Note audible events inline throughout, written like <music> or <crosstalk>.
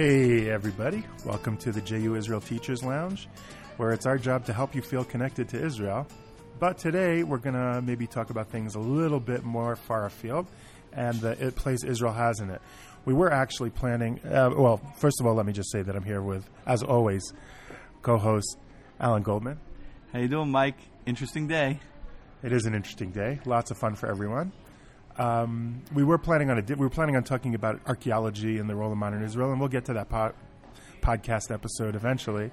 Hey, everybody. Welcome to the JU Israel Teachers Lounge, where it's our job to help you feel connected to Israel. But today, we're going to maybe talk about things a little bit more far afield and the it place Israel has in it. We were actually planning, uh, well, first of all, let me just say that I'm here with, as always, co host Alan Goldman. How you doing, Mike? Interesting day. It is an interesting day. Lots of fun for everyone. Um, we were planning on a di- we were planning on talking about archaeology and the role of modern Israel, and we'll get to that po- podcast episode eventually.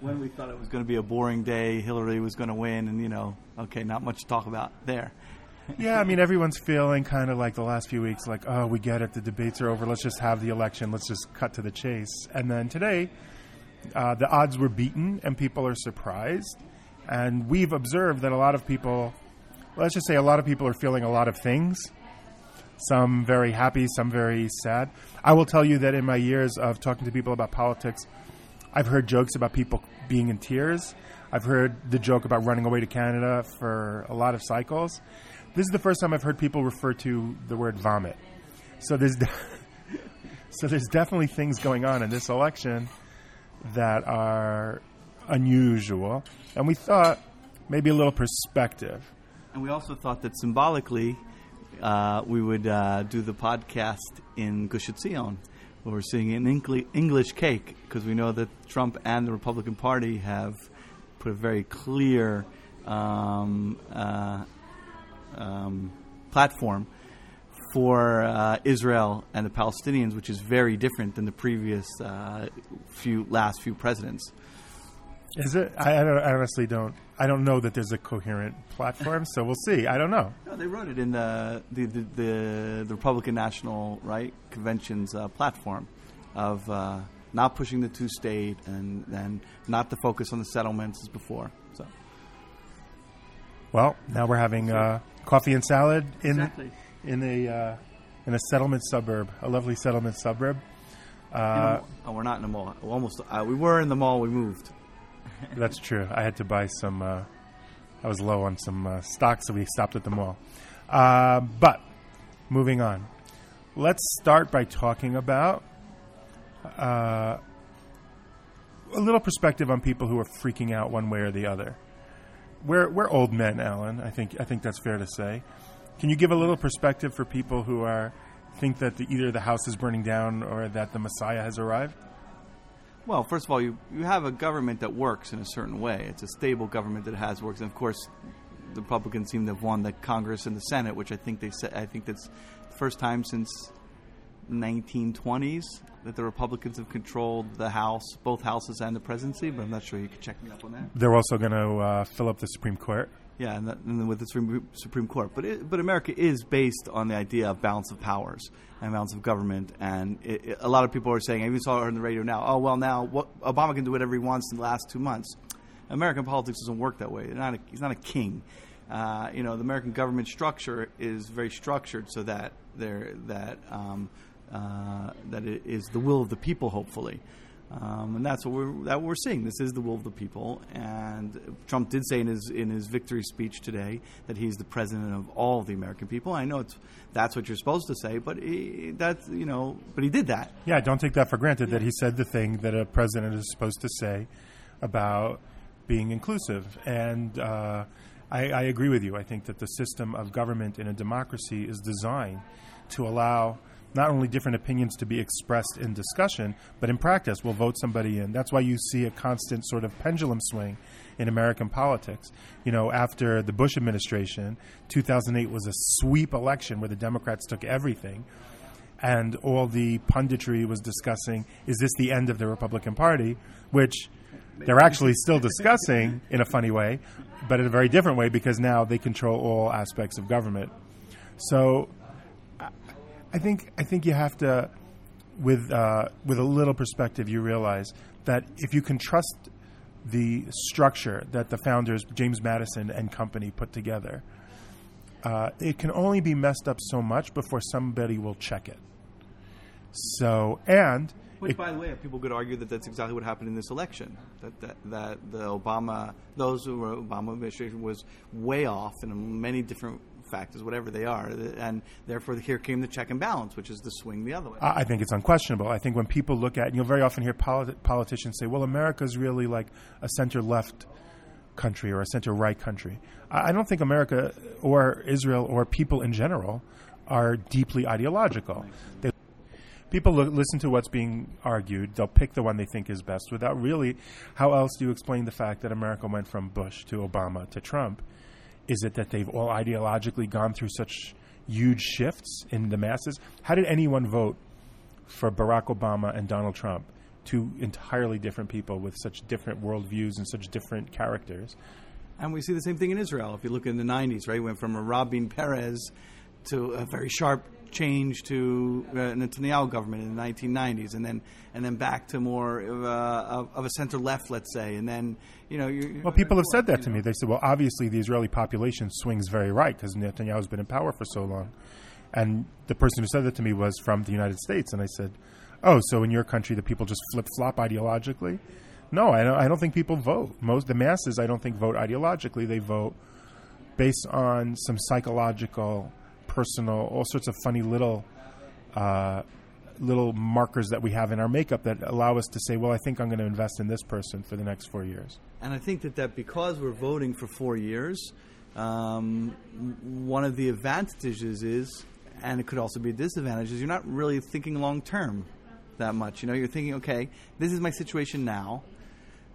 When we thought it was going to be a boring day, Hillary was going to win, and you know, okay, not much to talk about there. yeah, I mean, everyone's feeling kind of like the last few weeks, like, oh, we get it, the debates are over, let's just have the election, let's just cut to the chase. And then today, uh, the odds were beaten, and people are surprised. And we've observed that a lot of people, let's just say a lot of people are feeling a lot of things. Some very happy, some very sad. I will tell you that in my years of talking to people about politics, I've heard jokes about people being in tears. I've heard the joke about running away to Canada for a lot of cycles. This is the first time I've heard people refer to the word vomit. So there's de- <laughs> so there's definitely things going on in this election that are unusual, and we thought maybe a little perspective. And we also thought that symbolically, uh, we would uh, do the podcast in Gush Etzion, we're seeing an Engli- English cake, because we know that Trump and the Republican Party have put a very clear um, uh, um, platform for uh, Israel and the Palestinians, which is very different than the previous uh, few last few presidents. Is it? I, I honestly don't. I don't know that there's a coherent platform, so we'll see. I don't know. No, they wrote it in the the, the, the, the Republican National Right Convention's uh, platform of uh, not pushing the two state and and not to focus on the settlements as before. So Well, now we're having uh, coffee and salad in Exactly. in a uh, in a settlement suburb, a lovely settlement suburb. Uh, oh, we're not in the mall. Almost uh, we were in the mall. We moved. <laughs> that's true. I had to buy some. Uh, I was low on some uh, stocks, so we stopped at the mall. Uh, but moving on, let's start by talking about uh, a little perspective on people who are freaking out one way or the other. We're we're old men, Alan. I think I think that's fair to say. Can you give a little perspective for people who are think that the, either the house is burning down or that the Messiah has arrived? Well, first of all, you, you have a government that works in a certain way. It's a stable government that has works, and of course, the Republicans seem to have won the Congress and the Senate, which I think they said. I think that's the first time since 1920s that the Republicans have controlled the House, both houses, and the presidency. But I'm not sure. You could check me up on that. They're also going to uh, fill up the Supreme Court. Yeah, and, and with the Supreme, Supreme Court. But it, but America is based on the idea of balance of powers and balance of government. And it, it, a lot of people are saying, I even saw it on the radio now. Oh well, now what, Obama can do whatever he wants in the last two months. American politics doesn't work that way. Not a, he's not a king. Uh, you know, the American government structure is very structured so that there that um, uh, that it is the will of the people, hopefully. Um, and that's what we're that we're seeing. This is the will of the people, and Trump did say in his in his victory speech today that he's the president of all the American people. I know it's that's what you're supposed to say, but he, that's you know, but he did that. Yeah, don't take that for granted that he said the thing that a president is supposed to say about being inclusive. And uh, I, I agree with you. I think that the system of government in a democracy is designed to allow not only different opinions to be expressed in discussion, but in practice, we'll vote somebody in. That's why you see a constant sort of pendulum swing in American politics. You know, after the Bush administration, 2008 was a sweep election where the Democrats took everything. And all the punditry was discussing is this the end of the Republican Party? Which they're actually still discussing in a funny way, but in a very different way because now they control all aspects of government. So I think I think you have to, with uh, with a little perspective, you realize that if you can trust the structure that the founders James Madison and company put together, uh, it can only be messed up so much before somebody will check it. So and Which, it- by the way, people could argue that that's exactly what happened in this election. That that, that the Obama, those who were Obama administration was way off in many different factors, whatever they are, and therefore here came the check and balance, which is the swing the other way. I think it's unquestionable. I think when people look at, and you'll very often hear polit- politicians say, "Well, America's really like a center-left country or a center-right country." I I don't think America or Israel or people in general are deeply ideological. They, people look, listen to what's being argued. They'll pick the one they think is best without really. How else do you explain the fact that America went from Bush to Obama to Trump? Is it that they've all ideologically gone through such huge shifts in the masses? How did anyone vote for Barack Obama and Donald Trump, two entirely different people with such different worldviews and such different characters? And we see the same thing in Israel. If you look in the 90s, right, went from a Rabin Peres to a very sharp change to uh, Netanyahu government in the 1990s, and then and then back to more of a, of, a center left, let's say, and then you know. You, Well, people have said that to me. They said, well, obviously the Israeli population swings very right because Netanyahu's been in power for so long. And the person who said that to me was from the United States. And I said, oh, so in your country the people just flip flop ideologically? No, I don't, I don't think people vote. Most the masses, I don't think vote ideologically. They vote based on some psychological, personal, all sorts of funny little uh, little markers that we have in our makeup that allow us to say, well, I think I'm going to invest in this person for the next four years. And I think that, that because we're voting for four years, um, one of the advantages is, and it could also be a disadvantage, is you're not really thinking long term that much. You know, you're thinking, okay, this is my situation now.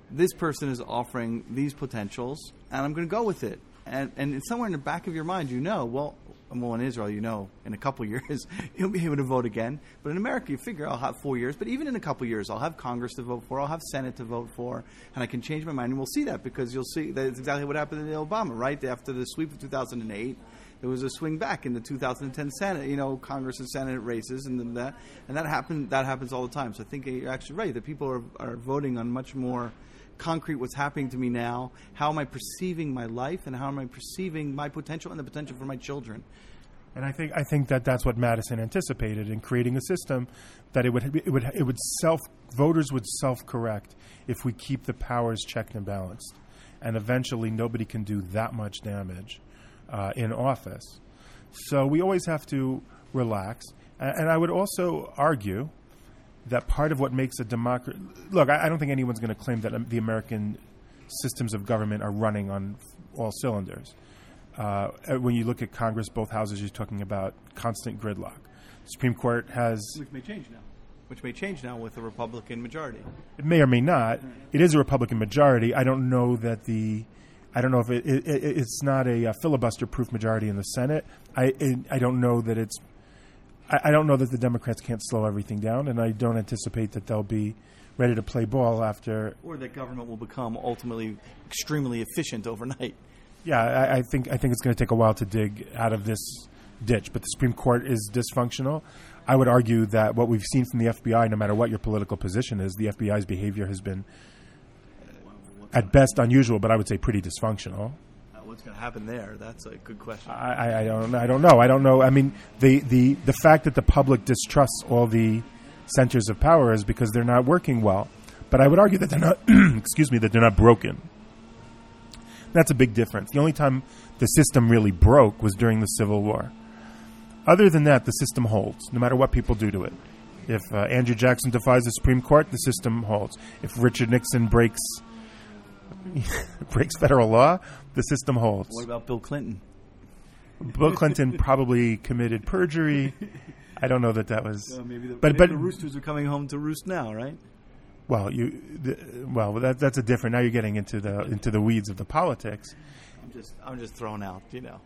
This person is offering these potentials, and I'm going to go with it. And, and somewhere in the back of your mind, you know, well, well, in Israel, you know, in a couple <laughs> years, you'll be able to vote again. But in America, you figure I'll have four years. But even in a couple years, I'll have Congress to vote for, I'll have Senate to vote for, and I can change my mind. And we'll see that because you'll see that's exactly what happened in Obama, right? After the sweep of 2008, there was a swing back in the 2010 Senate, you know, Congress and Senate races, and that, and that happened. That happens all the time. So I think you're actually right that people are, are voting on much more concrete what's happening to me now. How am i perceiving my life and how am i perceiving my potential and the potential for my children? And I think I think that that's what Madison anticipated in creating a system that it would it would it would self voters would self correct if we keep the powers checked and balanced, and eventually nobody can do that much damage uh, in office. So we always have to relax, and, and I would also argue that part of what makes a democracy look, I, I don't think anyone's going to claim that um, the American systems of government are running on all cylinders. Uh, when you look at Congress, both houses, you're talking about constant gridlock. Supreme Court has, which may change now which may change now with a republican majority it may or may not. It is a Republican majority. I don't know that the, I don't know if it, it, it it's not a, uh filibuster-proof majority in the Senate. I I don't know that it's, I, I don't know that the Democrats can't slow everything down, and I don't anticipate that they'll be ready to play ball after or that government will become ultimately extremely efficient overnight Yeah, I, I think I think it's going to take a while to dig out of this ditch. But the Supreme Court is dysfunctional. I would argue that what we've seen from the FBI, no matter what your political position is, the FBI's behavior has been, at best, unusual, but I would say pretty dysfunctional. What's going to happen there that's a good question I, I, I don't I don't know. I don't know. I mean, the, the the fact that the public distrusts all the centers of power is because they're not working well. But I would argue that they're not. <clears throat> excuse me, that they're not broken. That's a big difference. The only time the system really broke was during the Civil War. Other than that, the system holds, no matter what people do to it. If uh, Andrew Jackson defies the Supreme Court, the system holds. If Richard Nixon breaks <laughs> breaks federal law, the system holds. what about bill clinton Bill Clinton probably committed perjury. I don't know that that was. Uh, maybe the, but but the roosters are coming home to roost now right well, you the, well that that's a different. Now you're getting into the into the weeds of the politics. i'm just i'm just throwing out you know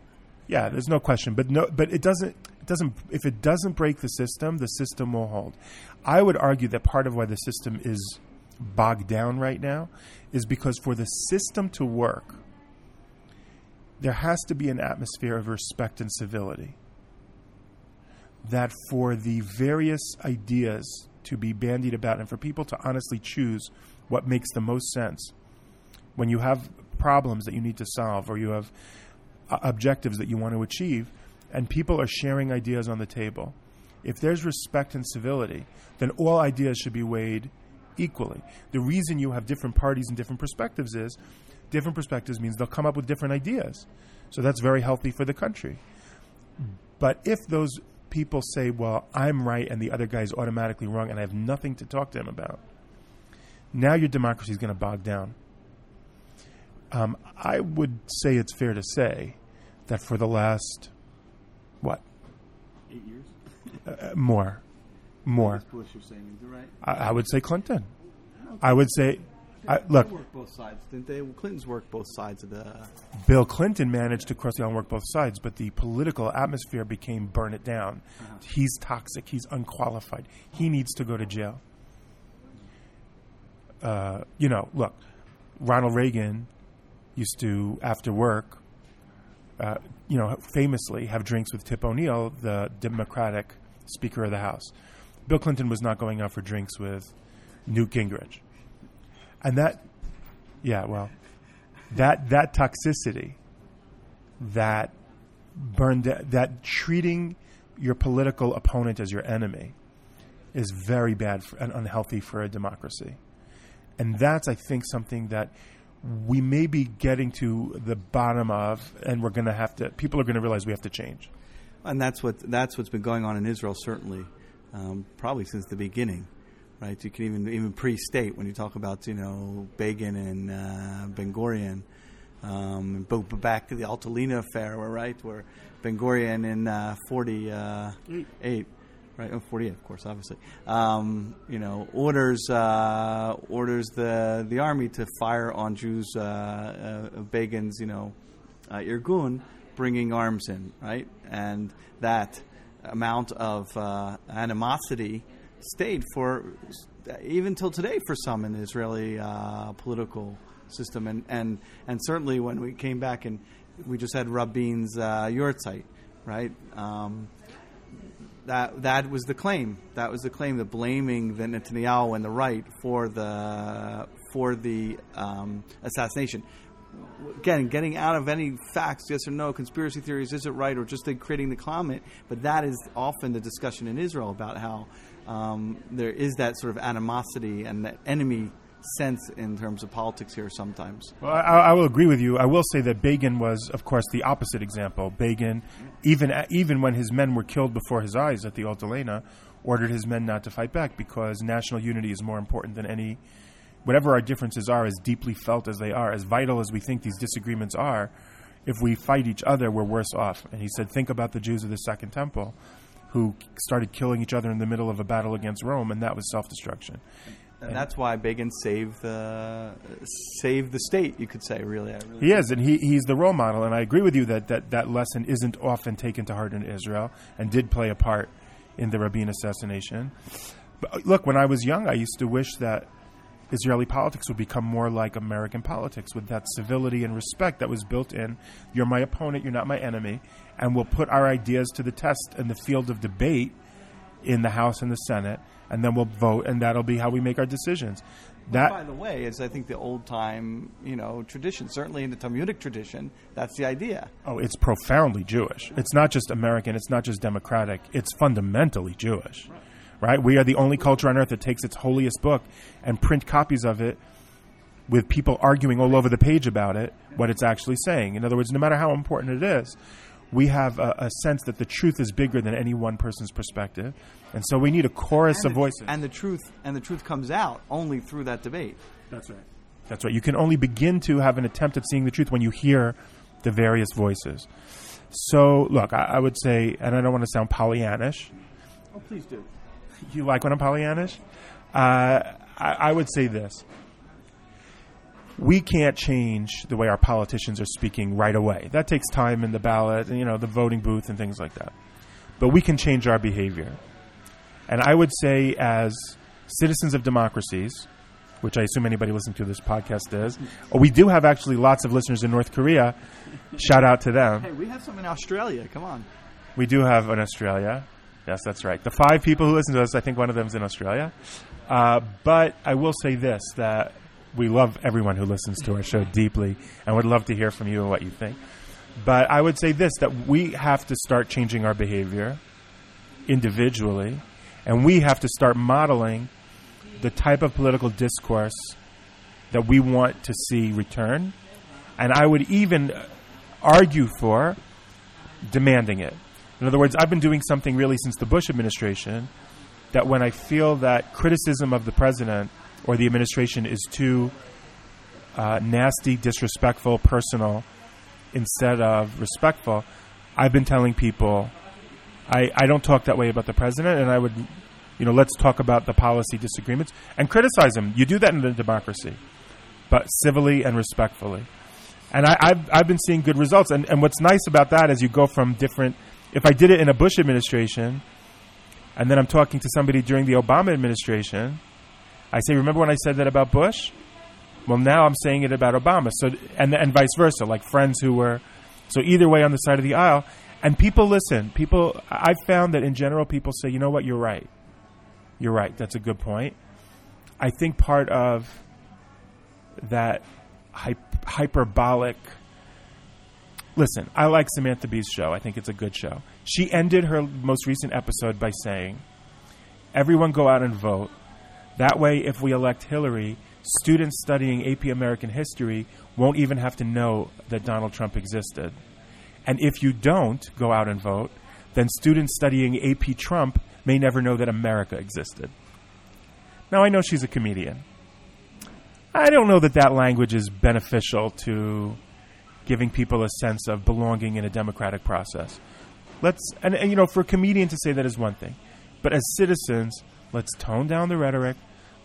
Yeah, there's no question. But no, but it doesn't. It doesn't. If it doesn't break the system, the system will hold. I would argue that part of why the system is bogged down right now is because for the system to work, there has to be an atmosphere of respect and civility. That for the various ideas to be bandied about and for people to honestly choose what makes the most sense when you have problems that you need to solve or you have uh, objectives that you want to achieve and people are sharing ideas on the table if there's respect and civility then all ideas should be weighed equally. The reason you have different parties and different perspectives is different perspectives means they'll come up with different ideas. So that's very healthy for the country. But if those people say, well, I'm right and the other guy's automatically wrong and I have nothing to talk to him about, now your democracy is going to bog down. Um, I would say it's fair to say that for the last, what, Eight years. uh, more, more, Bush, you're saying, right? I, I would say Clinton. I would say, I, look, worked both sides, didn't they? Well, Clinton's worked both sides of the. Bill Clinton managed to cross the aisle and work both sides, but the political atmosphere became burn it down. He's toxic. He's unqualified. He needs to go to jail. Uh, you know, look, Ronald Reagan used to, after work, uh, you know, famously have drinks with Tip O'Neill, the Democratic Speaker of the House. Bill Clinton was not going out for drinks with Newt Gingrich. And that, yeah, well, that that toxicity, that burned that treating your political opponent as your enemy, is very bad for, and unhealthy for a democracy, and that's I think something that we may be getting to the bottom of, and we're going to have to. People are going to realize we have to change. And that's what that's what's been going on in Israel, certainly, um, probably since the beginning, right? You can even even pre-state when you talk about you know Begin and uh, Ben Gurion, um, but back to the Altalena affair, right where Ben Gurion in uh, eight. Right, oh, 48, of course, obviously. Um, you know, orders uh, orders the the army to fire on Jews, uh, uh, Begin's, you know, uh, Irgun, bringing arms in, right? And that amount of uh, animosity stayed for even till today for some in the Israeli uh, political system, and, and and certainly when we came back and we just had Rabin's uh, Yortzeit, right? Um, that that was the claim. That was the claim. The blaming the Netanyahu and the right for the for the um, assassination. Again, getting out of any facts, yes or no, conspiracy theories, is it right, or just creating the comment. But that is often the discussion in Israel about how um, there is that sort of animosity and that enemy sense in terms of politics here sometimes. Well, I, I will agree with you. I will say that Begin was, of course, the opposite example. Begin, even even when his men were killed before his eyes at the Altalena, ordered his men not to fight back because national unity is more important than any. Whatever our differences are, as deeply felt as they are, as vital as we think these disagreements are, if we fight each other, we're worse off. And he said, think about the Jews of the Second Temple, who started killing each other in the middle of a battle against Rome, and that was self-destruction. And that's why Begin saved the saved the state. You could say, really. I really He is, and he, he's the role model. And I agree with you that, that that lesson isn't often taken to heart in Israel and did play a part in the Rabin assassination. But look, when I was young, I used to wish that Israeli politics would become more like American politics with that civility and respect that was built in. You're my opponent, you're not my enemy, and we'll put our ideas to the test in the field of debate in the House and the Senate, and then we'll vote, and that'll be how we make our decisions. That By the way, is I think the old time, you know, tradition. Certainly in the Talmudic tradition, that's the idea. Oh, it's profoundly Jewish. It's not just American. It's not just democratic. It's fundamentally Jewish, right? We are the only culture on earth that takes its holiest book and print copies of it with people arguing all over the page about it, what it's actually saying. In other words, no matter how important it is, we have a, a sense that the truth is bigger than any one person's perspective, and so we need a chorus and of the, voices. and the truth and the truth comes out only through that debate. That's right. That's right. You can only begin to have an attempt at seeing the truth when you hear the various voices. So, look, I, I would say, and I don't want to sound Pollyannish. Oh, please do. You like when I'm Pollyannish? Uh, I, I would say this. We can't change the way our politicians are speaking right away. That takes time in the ballot, and, you know, the voting booth and things like that. But we can change our behavior. And I would say, as citizens of democracies, which I assume anybody listening to this podcast is, oh, we do have actually lots of listeners in North Korea. Shout out to them. Hey, we have some in Australia. Come on. We do have in Australia. Yes, that's right. The five people who listen to us, I think one of them's in Australia. Uh, but I will say this that we love everyone who listens to our show deeply and would love to hear from you and what you think. But I would say this that we have to start changing our behavior individually, and we have to start modeling the type of political discourse that we want to see return. And I would even argue for demanding it. In other words, I've been doing something really since the Bush administration that when I feel that criticism of the president or the administration is too uh, nasty, disrespectful, personal, instead of respectful, I've been telling people I, I don't talk that way about the president, and I would, you know, let's talk about the policy disagreements and criticize him. You do that in a democracy, but civilly and respectfully. And I, I've, I've been seeing good results. And, and what's nice about that is you go from different. If I did it in a Bush administration, and then I'm talking to somebody during the Obama administration, I say, remember when I said that about Bush? Well, now I'm saying it about Obama. So, and and vice versa, like friends who were. So either way on the side of the aisle, and people listen. People, I've found that in general, people say, you know what, you're right. You're right. That's a good point. I think part of that hyperbolic. Listen, I like Samantha Bee's show. I think it's a good show. She ended her most recent episode by saying, Everyone go out and vote. That way, if we elect Hillary, students studying AP American history won't even have to know that Donald Trump existed. And if you don't go out and vote, then students studying AP Trump may never know that America existed. Now, I know she's a comedian. I don't know that that language is beneficial to giving people a sense of belonging in a democratic process. Let's, and, and you know, for a comedian to say that is one thing. But as citizens, let's tone down the rhetoric.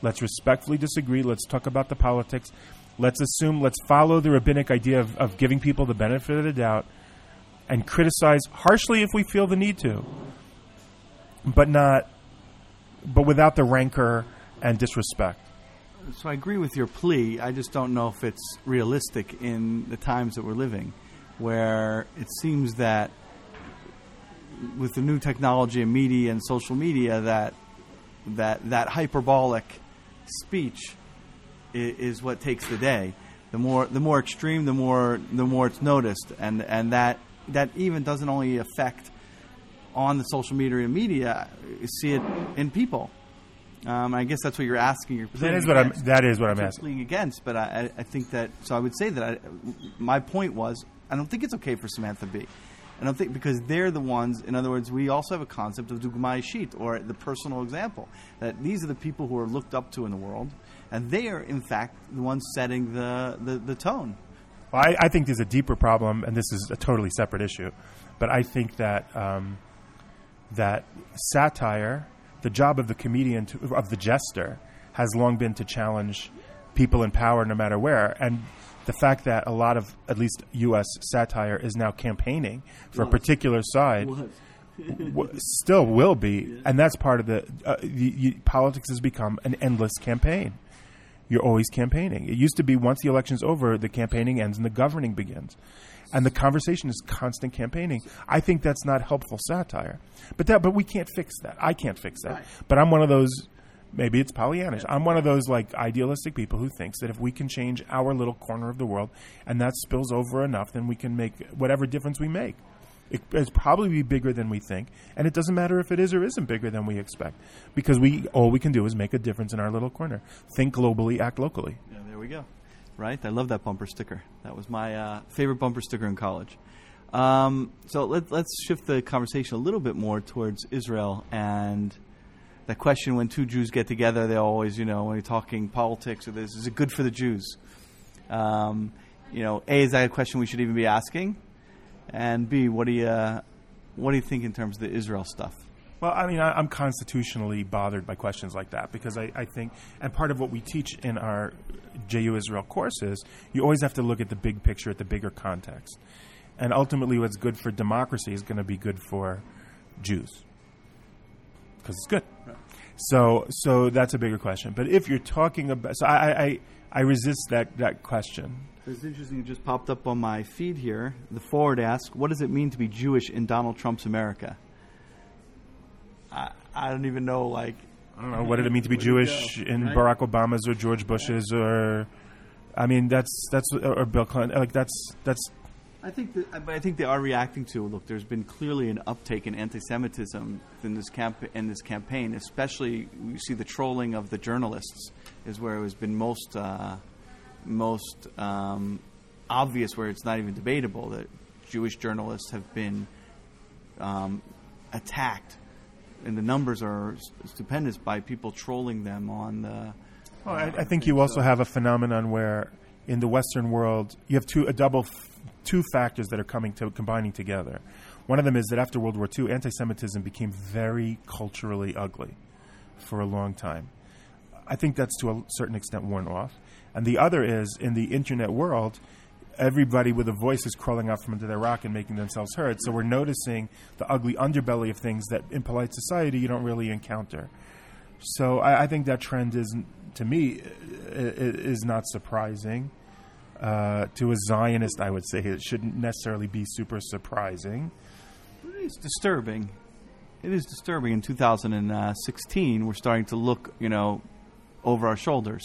Let's respectfully disagree. Let's talk about the politics. Let's assume, let's follow the rabbinic idea of, of giving people the benefit of the doubt and criticize harshly if we feel the need to, but not, but without the rancor and disrespect. So I agree with your plea. I just don't know if it's realistic in the times that we're living, where it seems that with the new technology and media and social media, that that that hyperbolic speech is, is what takes the day. The more the more extreme, the more the more it's noticed, and and that that even doesn't only affect on the social media and media, you see it in people. Um, I guess that's what you're asking. You're that is what against. I'm. That is what I'm asking. Against, but I, I think that. So I would say that I, my point was, I don't think it's okay for Samantha Bee. I don't think because they're the ones. In other words, we also have a concept of dugma ishit or the personal example. That these are the people who are looked up to in the world, and they are in fact the ones setting the the, the tone. Well, I, I, think there's a deeper problem, and this is a totally separate issue. But I think that um, that satire, the job of the comedian, to, of the jester, has long been to challenge people in power, no matter where. And the fact that a lot of, at least U.S. satire, is now campaigning for a particular side. <laughs> w- still will be, yeah. and that's part of the, uh, the, the politics has become an endless campaign you're always campaigning. It used to be once the election's over, the campaigning ends and the governing begins. And the conversation is constant campaigning. I think that's not helpful satire. But that but we can't fix that. I can't fix that. Right. But I'm one of those maybe it's Pollyannish. I'm one of those like idealistic people who thinks that if we can change our little corner of the world and that spills over enough, then we can make whatever difference we make. It, it's probably be bigger than we think, and it doesn't matter if it is or isn't bigger than we expect, because we all we can do is make a difference in our little corner. Think globally, act locally. Yeah, there we go. Right, I love that bumper sticker. That was my uh, favorite bumper sticker in college. Um, so let, let's shift the conversation a little bit more towards Israel and that question when two Jews get together, they always, you know, when you're talking politics or this, is it good for the Jews? Um, you know, A, is that a question we should even be asking? And B, what do you uh, what do you think in terms of the Israel stuff? Well, I mean, I, am constitutionally bothered by questions like that because I, I, think, and part of what we teach in our JU Israel courses, you always have to look at the big picture, at the bigger context. And ultimately, what's good for democracy is going to be good for Jews because it's good. Right. So, so that's a bigger question. But if you're talking about, so I, I, I resist that, that question it's interesting. It just popped up on my feed here. The forward asks, "What does it mean to be Jewish in Donald Trump's America?" I, I don't even know. Like, I don't know what did it mean to be Jewish in right? Barack Obama's or George Bush's or, I mean, that's that's or Bill Clinton. Like that's that's. I think that, but I think they are reacting to. Look, there's been clearly an uptake in anti-Semitism in this camp in this campaign. Especially, you see the trolling of the journalists is where it has been most. Uh, most um, obvious, where it's not even debatable, that Jewish journalists have been um, attacked, and the numbers are stupendous by people trolling them on the. Well, I, I think you also have a phenomenon where in the Western world you have two a double f- two factors that are coming to combining together. One of them is that after World War II, anti-Semitism became very culturally ugly for a long time. I think that's to a certain extent worn off. And the other is in the internet world, everybody with a voice is crawling out from under their rock and making themselves heard. So we're noticing the ugly underbelly of things that in polite society you don't really encounter. So I, I think that trend is, to me, is not surprising. Uh, to a Zionist, I would say it shouldn't necessarily be super surprising. It is disturbing. It is disturbing. In 2016, we're starting to look, you know, over our shoulders.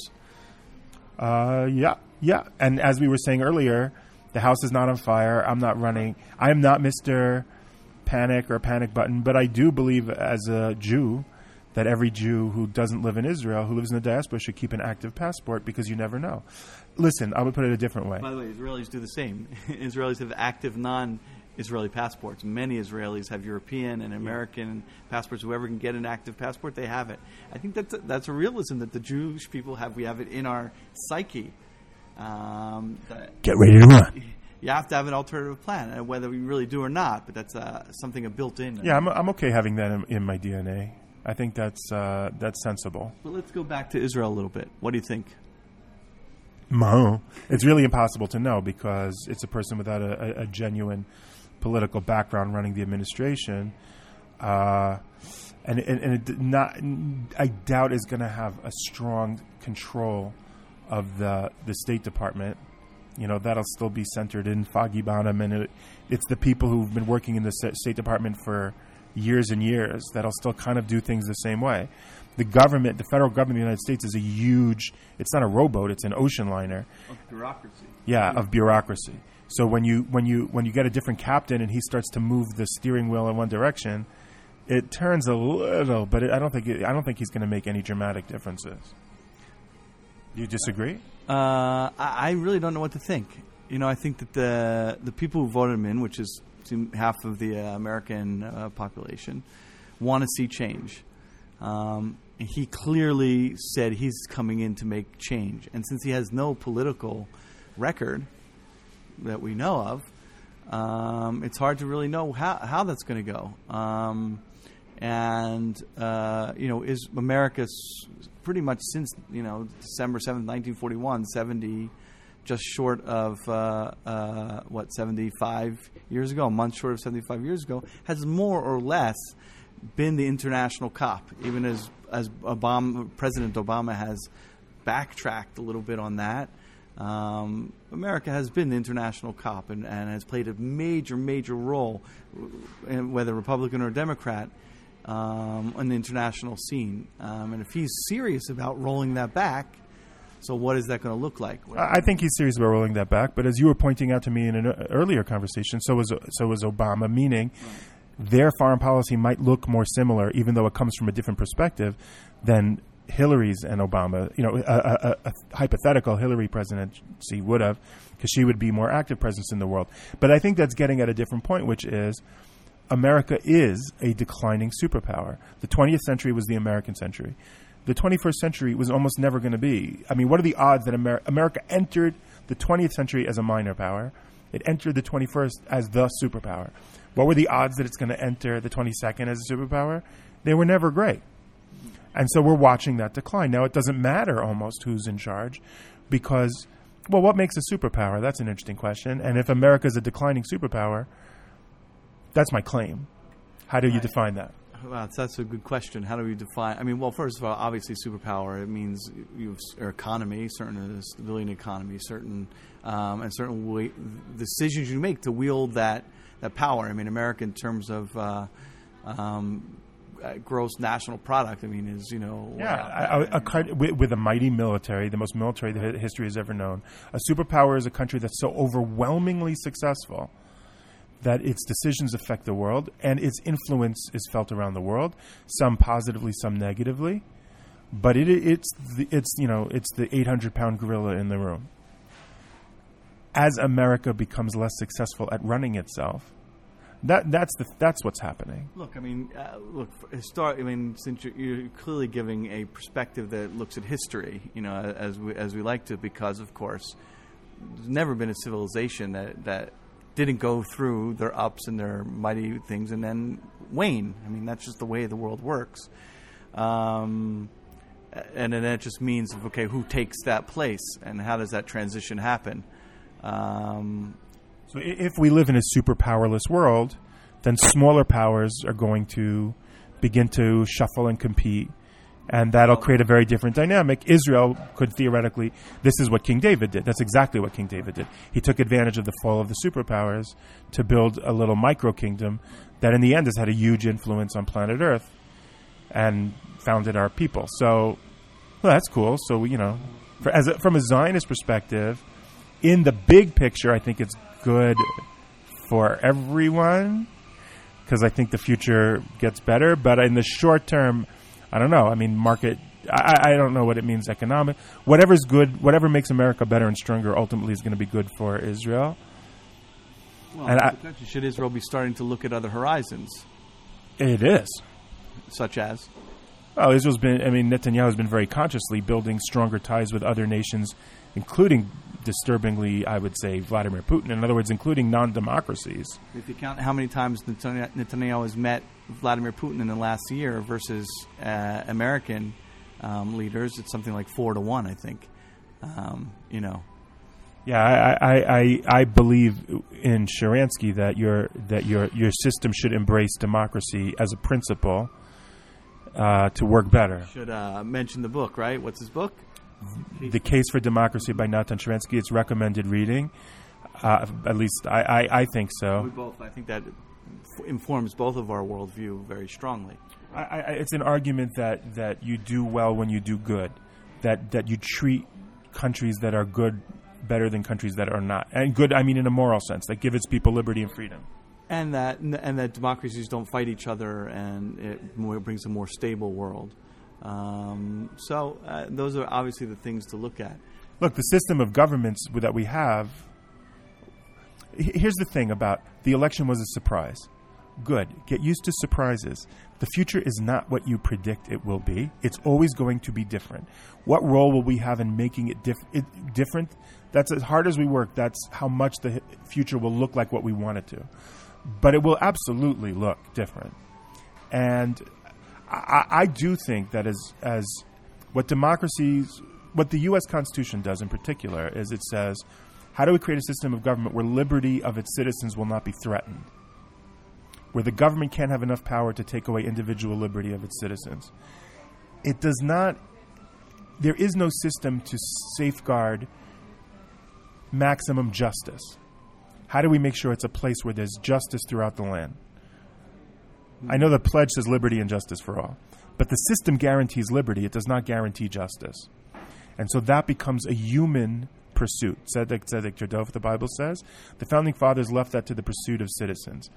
Uh, yeah, yeah. And as we were saying earlier, the house is not on fire. I'm not running. I am not Mister Panic or Panic Button, but I do believe as a Jew that every Jew who doesn't live in Israel, who lives in the diaspora, should keep an active passport because you never know. Listen, I would put it a different way. By the way, Israelis do the same. <laughs> Israelis have active non-Israeli passports. Many Israelis have European and American passports. Whoever can get an active passport, they have it. I think that's a, that's a realism that the Jewish people have. We have it in our psyche. Um, Get ready to run. you have to have an alternative plan, uh, whether we really do or not. But that's uh, something built in. Yeah, I'm, I'm okay having that in, in my DNA. I think that's uh, that's sensible. But let's go back to Israel a little bit. What do you think? Mo. It's really impossible to know because it's a person without a, a, a genuine political background running the administration, uh, and and, and not. I doubt is going to have a strong control of the the State Department. You know that'll still be centered in Foggy Bottom, and it, it's the people who've been working in the State Department for years and years that'll still kind of do things the same way. The government, the federal government of the United States, is a huge. It's not a rowboat; it's an ocean liner. Of bureaucracy. Yeah, of bureaucracy. So when you when you when you get a different captain and he starts to move the steering wheel in one direction, it turns a little. But it, I don't think it, I don't think he's going to make any dramatic differences. You disagree? Uh, I, I really don't know what to think. You know, I think that the the people who voted him in, which is half of the uh, American uh, population, want to see change. Um, he clearly said he's coming in to make change, and since he has no political record that we know of, um, it's hard to really know how how that's going to go. Um, and uh, you know, is America pretty much since you know December seventh, nineteen forty one, seventy, just short of uh, uh, what seventy five years ago, a month short of seventy five years ago, has more or less been the international cop, even as as Obama, President Obama has backtracked a little bit on that. Um, America has been the international cop and, and has played a major, major role, uh, whether Republican or Democrat, um, on the international scene. Um, and if he's serious about rolling that back, so what is that going to look like? I think he's serious about rolling that back. But as you were pointing out to me in an uh, earlier conversation, so was so was Obama. Meaning, their foreign policy might look more similar, even though it comes from a different perspective than Hillary's and Obama. You know, a, a, a, hypothetical Hillary presidency would have, because she would be more active presence in the world. But I think that's getting at a different point, which is. America is a declining superpower. The 20th century was the American century. The 21st century was almost never going to be. I mean, what are the odds that Amer- America entered the 20th century as a minor power? It entered the 21st as the superpower. What were the odds that it's going to enter the 22nd as a superpower? They were never great. And so we're watching that decline. Now, it doesn't matter almost who's in charge because, well, what makes a superpower? That's an interesting question. And if America is a declining superpower, that's my claim. How do you define that? Well, that's, a good question. How do we define? I mean, well, first of all, obviously, superpower it means you have economy, certain civilian economy, certain um, and certain way, decisions you make to wield that that power. I mean, America in terms of uh, um, uh, gross national product. I mean, is you know Yeah, a, a, coun- with, with a mighty military, the most military that history has ever known. A superpower is a country that's so overwhelmingly successful that its decisions affect the world and its influence is felt around the world, some positively, some negatively. But it, it's the, it's you know it's the 800 pound gorilla in the room. As America becomes less successful at running itself, That that's the that's what's happening. Look, I mean, uh, look, histor- I mean, since you're, you're clearly giving a perspective that looks at history, you know, as we as we like to, because of course, there's never been a civilization that that didn't go through their ups and their mighty things and then wane. I mean, that's just the way the world works. Um, and then that just means, okay, who takes that place and how does that transition happen? Um, So if we live in a super powerless world, then smaller powers are going to begin to shuffle and compete, and that'll create a very different dynamic. Israel could theoretically, this is what King David did. That's exactly what King David did. He took advantage of the fall of the superpowers to build a little micro kingdom that, in the end, has had a huge influence on planet Earth and founded our people. So, well, that's cool. So, you know, for, as a, from a Zionist perspective, in the big picture, I think it's good for everyone because I think the future gets better. But in the short term, I don't know. I mean, market. I, I don't know what it means economic. Whatever's good, whatever makes America better and stronger, ultimately is going to be good for Israel. well, And I- should Israel be starting to look at other horizons, It is. such as? Well, Israel's been. I mean, Netanyahu has been very consciously building stronger ties with other nations, including, disturbingly, I would say, Vladimir Putin. In other words, including non-democracies. If you count how many times Netanyahu has met Vladimir Putin in the last year versus uh, American um, leaders, it's something like four to one, I think. Um, you know, Yeah, I, I, I, I believe in Sharansky that your that your your system should embrace democracy as a principle uh, to work better. should uh, mention the book, right? What's his book? The Case for Democracy by Natan Sharansky. It's recommended reading. Uh, at least I, I, I think We so. both. I think that informs both of our worldview very strongly. I, I, it's an argument that, that you do well when you do good, that that you treat countries that are good better than countries that are not, and good I mean in a moral sense, that give its people liberty and freedom. and that and that democracies don't fight each other, and it brings a more stable world. Um, so uh, those are obviously the things to look at. look, the system of governments that we have. Here's the thing about the election was a surprise. Good. Get used to surprises. The future is not what you predict it will be. It's always going to be different. What role will we have in making it, it different? That's as hard as we work. That's how much the future will look like what we want it to. But it will absolutely look different. And I, I do think that as as what democracies, what the U.S. Constitution does in particular, is it says, how do we create a system of government where liberty of its citizens will not be threatened, where the government can't have enough power to take away individual liberty of its citizens. It does not. There is no system to safeguard maximum justice. How do we make sure it's a place where there's justice throughout the land? I know the pledge says liberty and justice for all, but the system guarantees liberty. It does not guarantee justice. And so that becomes a human pursuit. Tzedek, tzedek, tirdof, the Bible says. The founding fathers left that to the pursuit of citizens.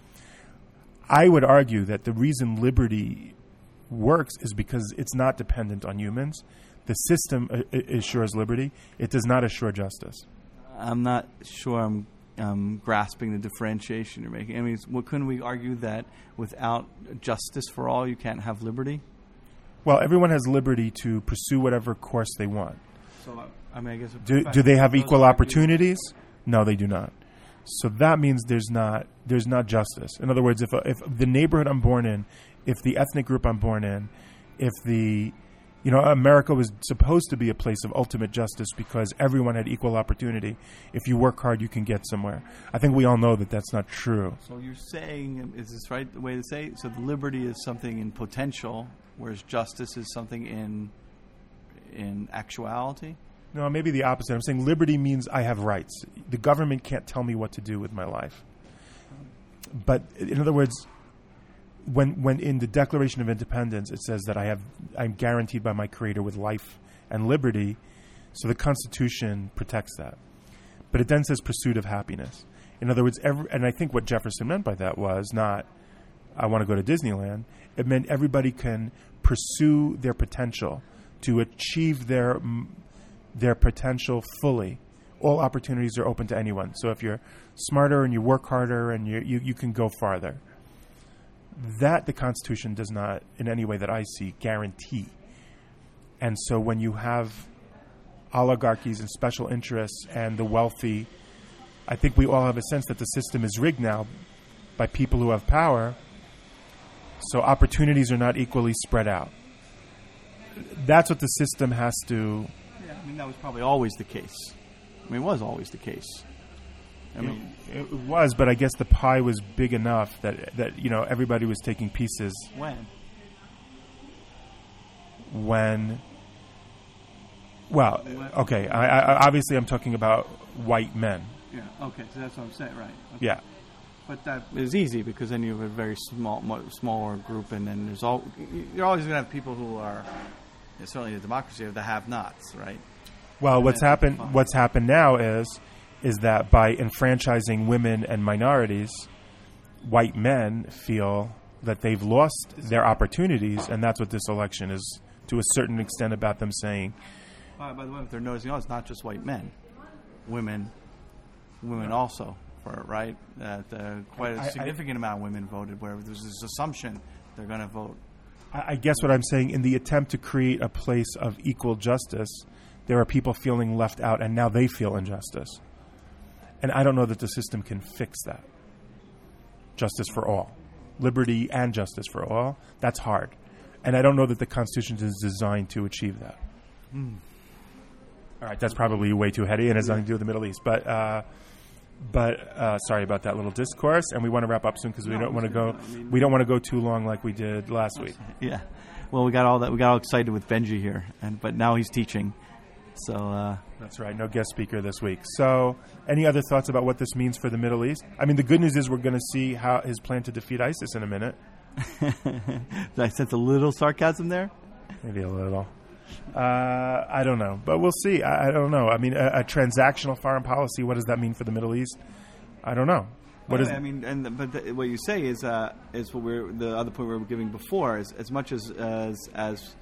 I would argue that the reason liberty works is because it's not dependent on humans. The system uh, uh, assures liberty, it does not assure justice. I'm not sure I'm um, grasping the differentiation you're making. I mean, what couldn't we argue that without justice for all, you can't have liberty? Well, everyone has liberty to pursue whatever course they want. So, I mean, I guess Do, do they have equal opportunities? No, they do not. So that means there's not there's not justice. In other words, if if the neighborhood I'm born in, if the ethnic group I'm born in, if the you know America was supposed to be a place of ultimate justice because everyone had equal opportunity. If you work hard, you can get somewhere. I think we all know that that's not true. So you're saying, is this right the way to say? it? So the liberty is something in potential, whereas justice is something in in actuality. No, maybe the opposite. I'm saying liberty means I have rights. The government can't tell me what to do with my life. But in other words, when when in the Declaration of Independence it says that I have I'm guaranteed by my Creator with life and liberty, so the Constitution protects that. But it then says pursuit of happiness. In other words, every, and I think what Jefferson meant by that was not I want to go to Disneyland. It meant everybody can pursue their potential to achieve their their potential fully all opportunities are open to anyone. So if you're smarter and you work harder and you, you, you can go farther. That the Constitution does not, in any way that I see, guarantee. And so when you have oligarchies and special interests and the wealthy, I think we all have a sense that the system is rigged now by people who have power. So opportunities are not equally spread out. That's what the system has to. Yeah, I mean that was probably always the case. I mean, it was always the case. I mean, it, it was, but I guess the pie was big enough that that you know everybody was taking pieces when? when. Well, okay. I, I, obviously, I'm talking about white men. Yeah. Okay. So that's what I'm saying, right? Okay. Yeah. But that is easy because then you have a very small, smaller group, and then there's all you're always going to have people who are certainly in a democracy of the have-nots, right? Well, what's happened what's happened now is is that by enfranchising women and minorities, white men feel that they've lost their opportunities, and that's what this election is to a certain extent about them saying. Uh, by the way, if they're noticing, oh, it's not just white men, women, women also, for right? That uh, quite a I- I- significant amount of women voted. Where there's this assumption they're going to vote. I I guess what I'm saying, in the attempt to create a place of equal justice, there are people feeling left out, and now they feel injustice. And I don't know that the system can fix that. Justice for all, liberty and justice for all, that's hard. And I don't know that the Constitution is designed to achieve that. All right, that's probably way too heady and has nothing to do with the Middle East. But, uh, but uh, sorry about that little discourse, and we want to wrap up soon because we No, don't want to go. I mean, we don't want to go too long like we did last week. <laughs> Yeah. Well, we got all that. We got all excited with Benji here, and but now he's teaching. So uh, That's right. No guest speaker this week. So, any other thoughts about what this means for the Middle East? I mean, the good news is we're going to see how his plan to defeat ISIS in a minute. <laughs> did I sense a little sarcasm there? Maybe a little. Uh, I don't know, but we'll see. I, I don't know. I mean, a, a transactional foreign policy. What does that mean for the Middle East? I don't know. What is? I mean, and but the, what you say is uh, is what we're the other point we were giving before is as much as as as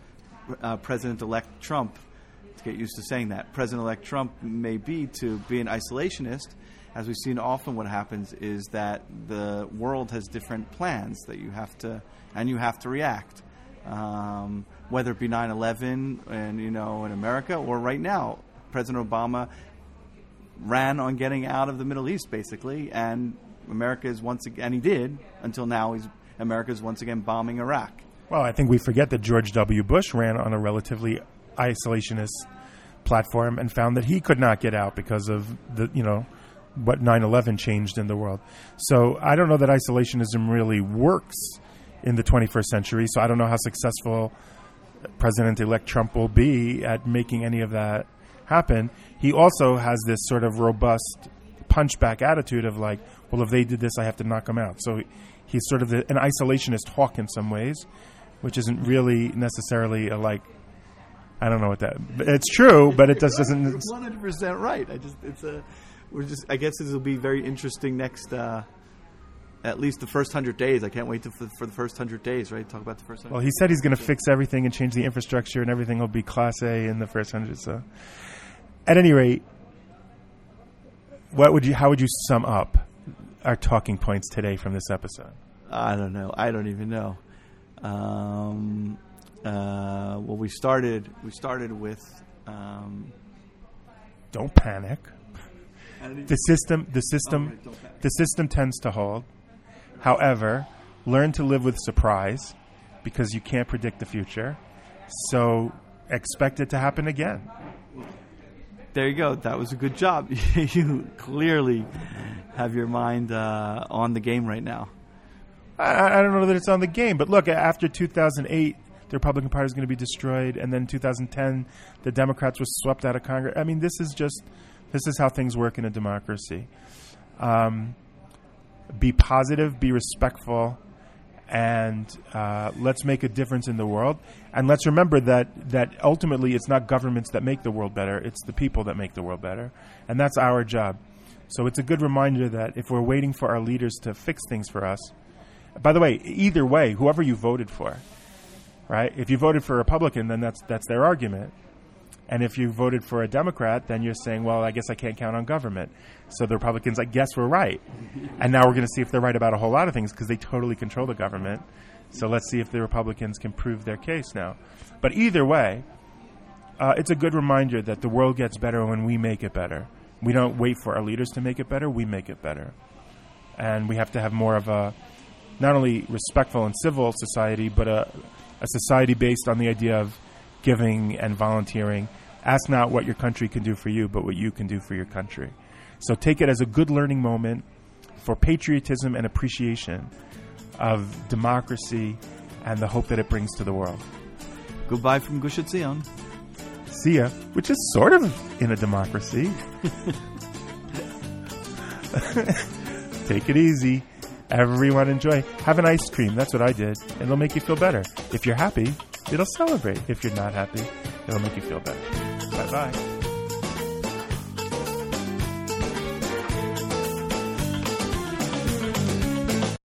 uh, President-elect Trump to get used to saying that President-elect Trump may be to be an isolationist. As we've seen often, what happens is that the world has different plans that you have to and you have to react. Um, whether it be 9/11 and you know in America or right now, President Obama ran on getting out of the Middle East, basically, and America is once again, and he did until now. He's America is once again bombing Iraq. well, I think we forget that George W. Bush ran on a relatively isolationist platform and found that he could not get out because of the you know what 9/11 changed in the world. So I don't know that isolationism really works in the 21st century. So I don't know how successful President-elect Trump will be at making any of that happen. He also has this sort of robust punchback attitude of like, well, if they did this, I have to knock them out. So he's sort of the, an isolationist hawk in some ways, which isn't really necessarily a like. I don't know what that. It's true, but it just doesn't. One hundred percent right. I just it's a we're just I guess this will be very interesting next. Uh, at least the first hundred days. I can't wait to, for, for the first hundred days. Right, talk about the first. 100 Well, he said he's going to fix everything and change the infrastructure, and everything will be Class A in the first hundred. So, at any rate, what would you? How would you sum up our talking points today from this episode? I don't know. I don't even know. Um, uh, well, we started. We started with. Um, Don't panic. The system, the Oh, system, right, the system tends to hold. However, learn to live with surprise because you can't predict the future. So expect it to happen again. There you go. That was a good job. <laughs> you clearly have your mind uh, on the game right now. I, I don't know that it's on the game, but look, after 2008, the Republican Party is going to be destroyed, and then 2010, the Democrats were swept out of Congress. I mean, this is just this is how things work in a democracy. Um, be positive, be respectful, and uh, let's make a difference in the world. And let's remember that that ultimately, it's not governments that make the world better; it's the people that make the world better, and that's our job. So it's a good reminder that if we're waiting for our leaders to fix things for us, by the way, either way, whoever you voted for, right? If you voted for a Republican, then that's that's their argument. And if you voted for a Democrat, then you're saying, well, I guess I can't count on government. So the Republicans, I guess, were right. And now we're going to see if they're right about a whole lot of things because they totally control the government. So let's see if the Republicans can prove their case now. But either way, uh, it's a good reminder that the world gets better when we make it better. We don't wait for our leaders to make it better, we make it better. And we have to have more of a not only respectful and civil society, but a, a society based on the idea of giving and volunteering. Ask not what your country can do for you, but what you can do for your country. So take it as a good learning moment for patriotism and appreciation of democracy and the hope that it brings to the world. Goodbye from Gush Etzion. See ya, which is sort of in a democracy. <laughs> <laughs> Take it easy. Everyone enjoy. Have an ice cream. That's what I did. It'll make you feel better. If you're happy, it'll celebrate. If you're not happy, it'll make you feel better. Bye bye.